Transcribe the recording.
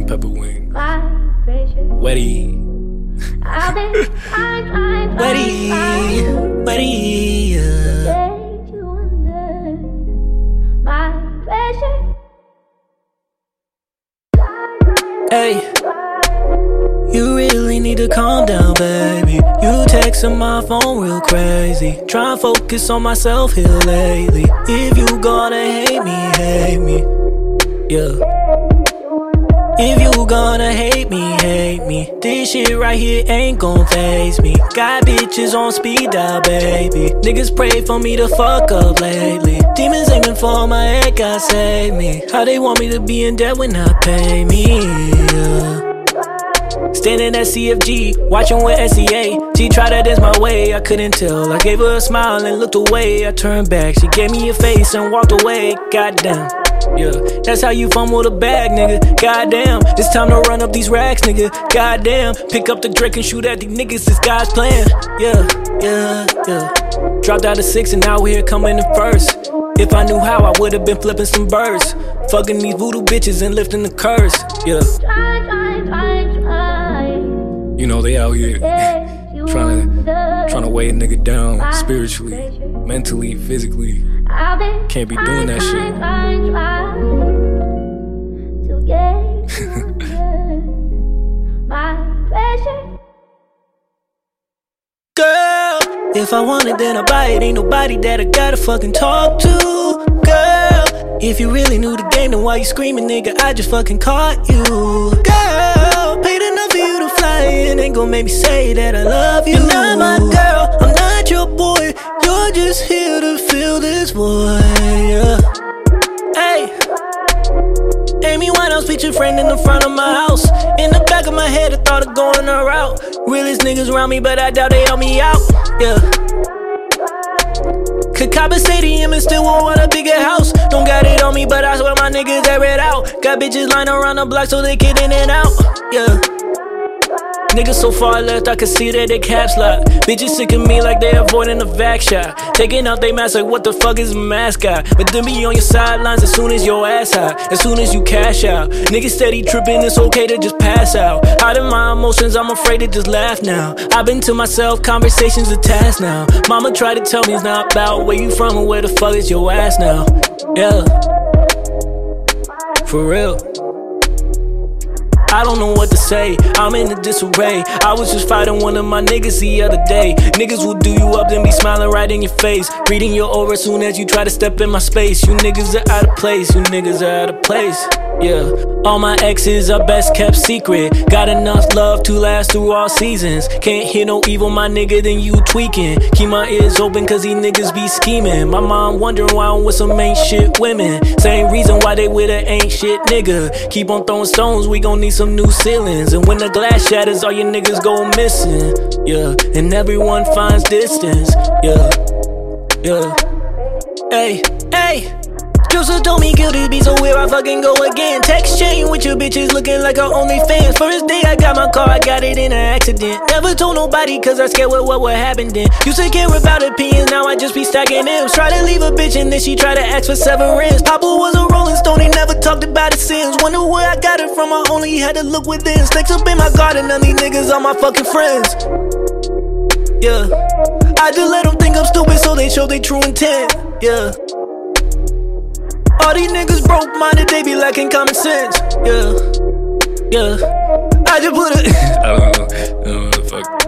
and pepper wings. Vibration. Wetty. Wetty. Wetty. Yeah. to. Hey, you really need to calm down, baby. You texting my phone real crazy. Try and focus on myself here lately. If you gonna hate me, hate me. Yeah. If you gonna hate me, hate me. This shit right here ain't gon' phase me. Got bitches on speed dial, baby. Niggas pray for me to fuck up lately. Demons aiming for my head, God save me. How they want me to be in debt when I pay me? Yeah. Standing at CFG, watching with SEA. She tried to dance my way, I couldn't tell. I gave her a smile and looked away. I turned back, she gave me a face and walked away. Goddamn. Yeah, that's how you fumble the bag, nigga. Goddamn, it's time to run up these racks, nigga. Goddamn, pick up the Drake and shoot at these niggas. It's God's plan. Yeah, yeah, yeah. Dropped out of six and now we're here coming in first. If I knew how, I would have been flipping some birds. Fucking these voodoo bitches and lifting the curse. Yeah, you know they out here trying to trying to weigh a nigga down spiritually, mentally, physically. Can't be doing that shit. If I want it, then I buy it. Ain't nobody that I gotta fucking talk to. Girl, if you really knew the game, then why you screaming, nigga? I just fucking caught you. Girl, paid enough for you to fly in. Ain't gonna make me say that I love you. You're not my girl, I'm friend in the front of my house. In the back of my head, I thought of going her out. Realest niggas around me, but I doubt they help me out. Yeah. Could cop a stadium and still won't want a bigger house. Don't got it on me, but I swear my niggas air it out. Got bitches lying around the block so they get in and out. Yeah. Niggas so far left, I can see that they caps lock. Bitches sick of me like they avoiding the vac shot. Taking out they mask like what the fuck is a mascot? But then be on your sidelines as soon as your ass high, as soon as you cash out. Niggas steady tripping, it's okay to just pass out. Hiding my emotions, I'm afraid to just laugh now. I've been to myself, conversations a task now. Mama tried to tell me it's not about where you from and where the fuck is your ass now. Yeah. For real. I don't know what to say. I'm in a disarray. I was just fighting one of my niggas the other day. Niggas will do you up, then be smiling right in your face. Reading your aura soon as you try to step in my space. You niggas are out of place. You niggas are out of place. Yeah. All my exes are best kept secret. Got enough love to last through all seasons. Can't hear no evil, my nigga, then you tweaking. Keep my ears open, cause these niggas be scheming. My mom wondering why I'm with some ain't shit women. Same reason why they with a ain't shit nigga. Keep on throwing stones, we gon' need some new ceilings. And when the glass shatters, all your niggas go missing. Yeah, and everyone finds distance. Yeah, yeah. Hey, hey. Joseph told me guilty be so where I fucking go again. Text chain with your bitches looking like her OnlyFans. First day I got my car, I got it in an accident. Never told nobody cause I scared what, what would happen then. Used to care about opinions, now I just be stacking M's. Try to leave a bitch and then she try to ask for severance. Papa was a rolling stone, he never talked about his sins. Wonder where I got it from, I only had to look within. Snakes up in my garden, none these niggas are my fucking friends. Yeah. I just let them think I'm stupid so they show their true intent. Yeah. All these niggas broke minded, they be lacking common sense. Yeah. Yeah. I just put it. I don't know. I don't know the fuck.